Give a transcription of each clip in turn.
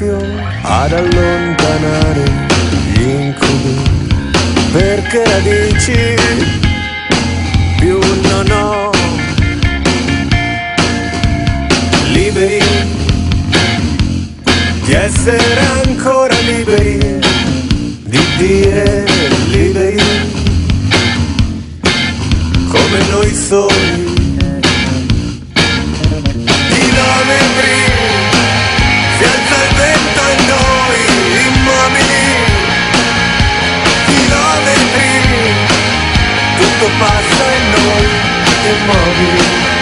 silenzio ad allontanare gli incubi. Perché dici più no no? Liberi di essere ancora liberi di dire liberi come noi soli. passa e noi immobili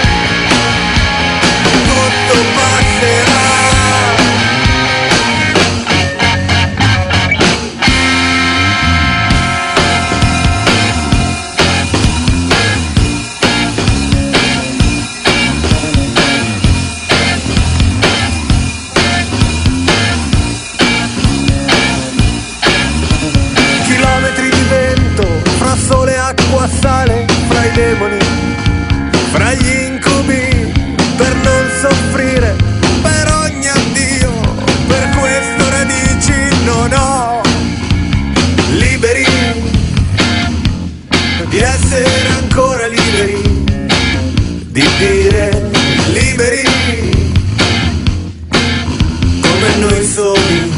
no exotic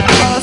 that